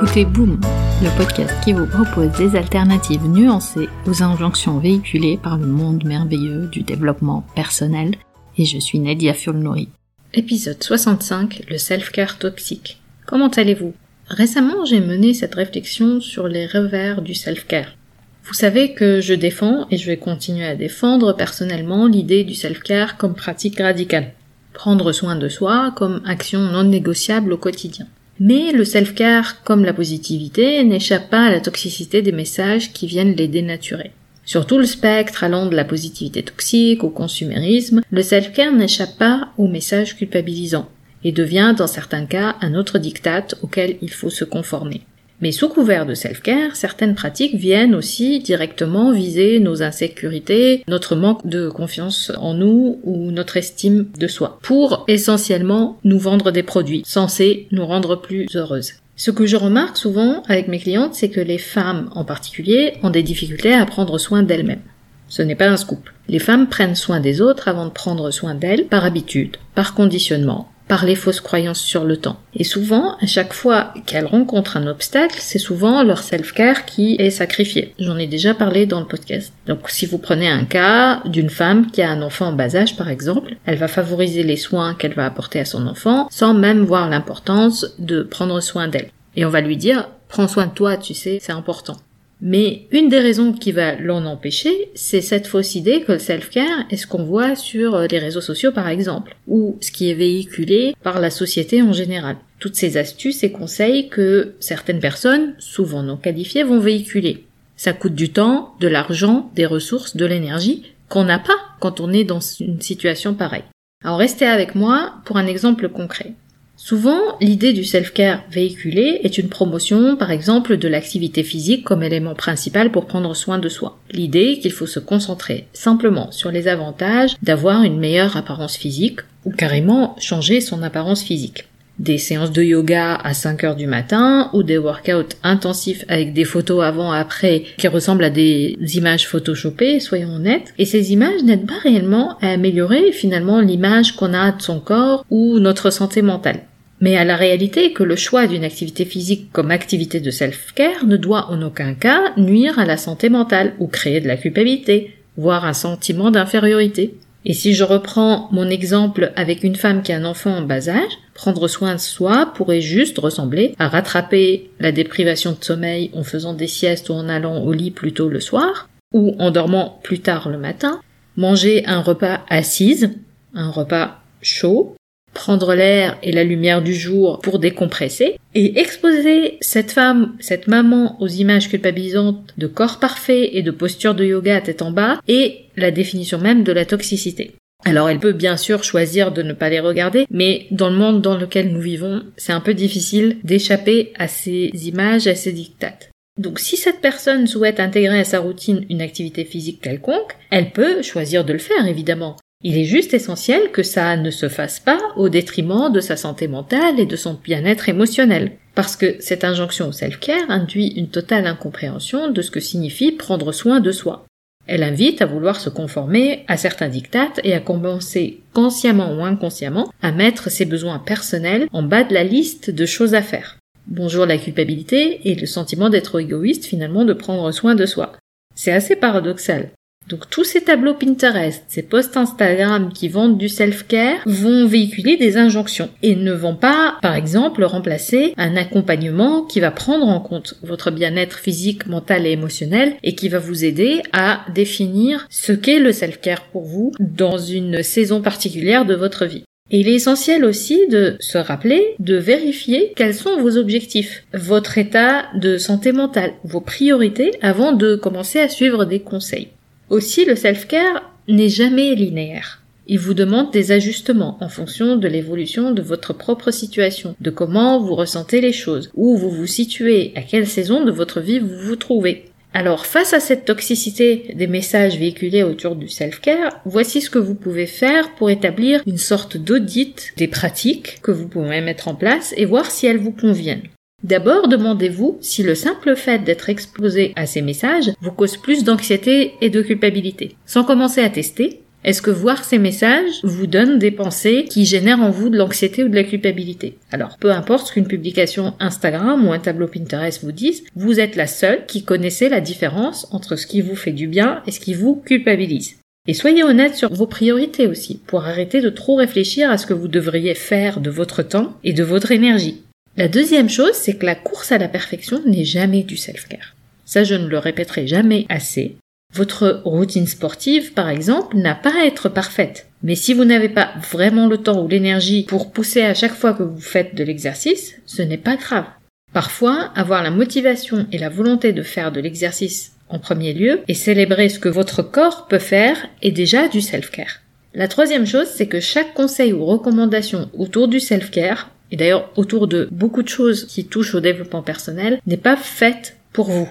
écoutez Boom, le podcast qui vous propose des alternatives nuancées aux injonctions véhiculées par le monde merveilleux du développement personnel. Et je suis Nadia Fulnori. Épisode 65, le self-care toxique. Comment allez-vous? Récemment, j'ai mené cette réflexion sur les revers du self-care. Vous savez que je défends, et je vais continuer à défendre personnellement, l'idée du self-care comme pratique radicale. Prendre soin de soi comme action non négociable au quotidien. Mais le self-care, comme la positivité, n'échappe pas à la toxicité des messages qui viennent les dénaturer. Sur tout le spectre allant de la positivité toxique au consumérisme, le self-care n'échappe pas aux messages culpabilisants et devient dans certains cas un autre diktat auquel il faut se conformer. Mais sous couvert de self-care, certaines pratiques viennent aussi directement viser nos insécurités, notre manque de confiance en nous ou notre estime de soi, pour essentiellement nous vendre des produits censés nous rendre plus heureuses. Ce que je remarque souvent avec mes clientes, c'est que les femmes en particulier ont des difficultés à prendre soin d'elles-mêmes. Ce n'est pas un scoop. Les femmes prennent soin des autres avant de prendre soin d'elles par habitude, par conditionnement, par les fausses croyances sur le temps. Et souvent, à chaque fois qu'elles rencontrent un obstacle, c'est souvent leur self-care qui est sacrifié. J'en ai déjà parlé dans le podcast. Donc si vous prenez un cas d'une femme qui a un enfant en bas âge par exemple, elle va favoriser les soins qu'elle va apporter à son enfant sans même voir l'importance de prendre soin d'elle. Et on va lui dire, prends soin de toi, tu sais, c'est important. Mais une des raisons qui va l'en empêcher, c'est cette fausse idée que le self-care est ce qu'on voit sur euh, les réseaux sociaux par exemple, ou ce qui est véhiculé par la société en général. Toutes ces astuces et conseils que certaines personnes, souvent non qualifiées, vont véhiculer. Ça coûte du temps, de l'argent, des ressources, de l'énergie qu'on n'a pas quand on est dans une situation pareille. Alors restez avec moi pour un exemple concret. Souvent, l'idée du self-care véhiculé est une promotion, par exemple, de l'activité physique comme élément principal pour prendre soin de soi. L'idée qu'il faut se concentrer simplement sur les avantages d'avoir une meilleure apparence physique ou carrément changer son apparence physique. Des séances de yoga à 5 heures du matin ou des workouts intensifs avec des photos avant-après qui ressemblent à des images photoshopées, soyons honnêtes. Et ces images n'aident pas réellement à améliorer finalement l'image qu'on a de son corps ou notre santé mentale mais à la réalité que le choix d'une activité physique comme activité de self-care ne doit en aucun cas nuire à la santé mentale ou créer de la culpabilité, voire un sentiment d'infériorité. Et si je reprends mon exemple avec une femme qui a un enfant en bas âge, prendre soin de soi pourrait juste ressembler à rattraper la déprivation de sommeil en faisant des siestes ou en allant au lit plus tôt le soir, ou en dormant plus tard le matin, manger un repas assise, un repas chaud, prendre l'air et la lumière du jour pour décompresser, et exposer cette femme, cette maman aux images culpabilisantes de corps parfait et de posture de yoga à tête en bas, et la définition même de la toxicité. Alors elle peut bien sûr choisir de ne pas les regarder, mais dans le monde dans lequel nous vivons, c'est un peu difficile d'échapper à ces images, à ces dictates. Donc si cette personne souhaite intégrer à sa routine une activité physique quelconque, elle peut choisir de le faire évidemment. Il est juste essentiel que ça ne se fasse pas au détriment de sa santé mentale et de son bien-être émotionnel. Parce que cette injonction au self-care induit une totale incompréhension de ce que signifie prendre soin de soi. Elle invite à vouloir se conformer à certains dictates et à commencer consciemment ou inconsciemment à mettre ses besoins personnels en bas de la liste de choses à faire. Bonjour la culpabilité et le sentiment d'être égoïste finalement de prendre soin de soi. C'est assez paradoxal. Donc tous ces tableaux Pinterest, ces posts Instagram qui vendent du self-care vont véhiculer des injonctions et ne vont pas, par exemple, remplacer un accompagnement qui va prendre en compte votre bien-être physique, mental et émotionnel et qui va vous aider à définir ce qu'est le self-care pour vous dans une saison particulière de votre vie. Et il est essentiel aussi de se rappeler, de vérifier quels sont vos objectifs, votre état de santé mentale, vos priorités avant de commencer à suivre des conseils. Aussi, le self-care n'est jamais linéaire. Il vous demande des ajustements en fonction de l'évolution de votre propre situation, de comment vous ressentez les choses, où vous vous situez, à quelle saison de votre vie vous vous trouvez. Alors, face à cette toxicité des messages véhiculés autour du self-care, voici ce que vous pouvez faire pour établir une sorte d'audit des pratiques que vous pouvez mettre en place et voir si elles vous conviennent. D'abord, demandez-vous si le simple fait d'être exposé à ces messages vous cause plus d'anxiété et de culpabilité. Sans commencer à tester, Est-ce que voir ces messages vous donne des pensées qui génèrent en vous de l'anxiété ou de la culpabilité? Alors, peu importe ce qu'une publication Instagram ou un tableau Pinterest vous disent, vous êtes la seule qui connaissez la différence entre ce qui vous fait du bien et ce qui vous culpabilise. Et soyez honnête sur vos priorités aussi, pour arrêter de trop réfléchir à ce que vous devriez faire de votre temps et de votre énergie. La deuxième chose, c'est que la course à la perfection n'est jamais du self-care. Ça, je ne le répéterai jamais assez. Votre routine sportive, par exemple, n'a pas à être parfaite. Mais si vous n'avez pas vraiment le temps ou l'énergie pour pousser à chaque fois que vous faites de l'exercice, ce n'est pas grave. Parfois, avoir la motivation et la volonté de faire de l'exercice en premier lieu et célébrer ce que votre corps peut faire est déjà du self-care. La troisième chose, c'est que chaque conseil ou recommandation autour du self-care, et d'ailleurs autour de beaucoup de choses qui touchent au développement personnel, n'est pas faite pour vous.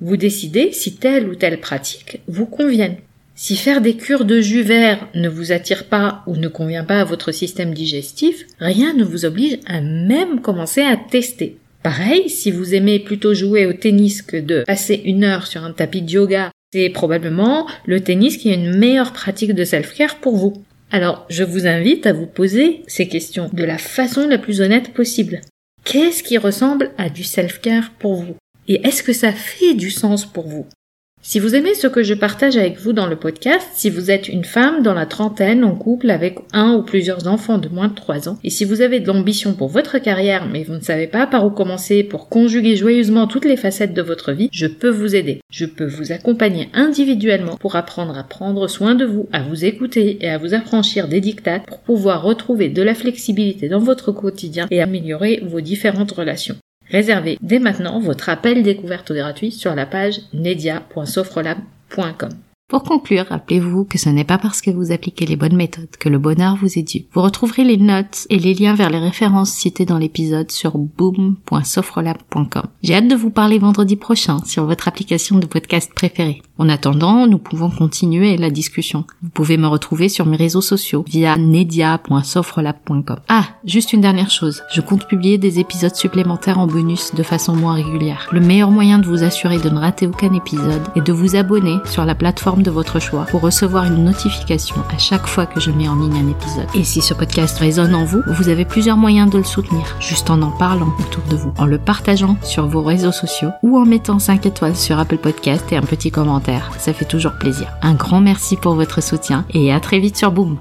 Vous décidez si telle ou telle pratique vous convienne. Si faire des cures de jus vert ne vous attire pas ou ne convient pas à votre système digestif, rien ne vous oblige à même commencer à tester. Pareil, si vous aimez plutôt jouer au tennis que de passer une heure sur un tapis de yoga, c'est probablement le tennis qui est une meilleure pratique de self-care pour vous. Alors, je vous invite à vous poser ces questions de la façon la plus honnête possible. Qu'est-ce qui ressemble à du self-care pour vous? Et est-ce que ça fait du sens pour vous? Si vous aimez ce que je partage avec vous dans le podcast, si vous êtes une femme dans la trentaine en couple avec un ou plusieurs enfants de moins de 3 ans, et si vous avez de l'ambition pour votre carrière mais vous ne savez pas par où commencer pour conjuguer joyeusement toutes les facettes de votre vie, je peux vous aider. Je peux vous accompagner individuellement pour apprendre à prendre soin de vous, à vous écouter et à vous affranchir des dictats pour pouvoir retrouver de la flexibilité dans votre quotidien et améliorer vos différentes relations. Réservez dès maintenant votre appel découverte gratuit sur la page nedia.sofrelab.com. Pour conclure, rappelez-vous que ce n'est pas parce que vous appliquez les bonnes méthodes que le bonheur vous est dû. Vous retrouverez les notes et les liens vers les références citées dans l'épisode sur boom.sofrelab.com. J'ai hâte de vous parler vendredi prochain sur votre application de podcast préférée. En attendant, nous pouvons continuer la discussion. Vous pouvez me retrouver sur mes réseaux sociaux via nedia.sofrelab.com. Ah, juste une dernière chose. Je compte publier des épisodes supplémentaires en bonus de façon moins régulière. Le meilleur moyen de vous assurer de ne rater aucun épisode est de vous abonner sur la plateforme de votre choix pour recevoir une notification à chaque fois que je mets en ligne un épisode. Et si ce podcast résonne en vous, vous avez plusieurs moyens de le soutenir, juste en en parlant autour de vous, en le partageant sur vos réseaux sociaux ou en mettant 5 étoiles sur Apple Podcast et un petit commentaire ça fait toujours plaisir. Un grand merci pour votre soutien et à très vite sur Boom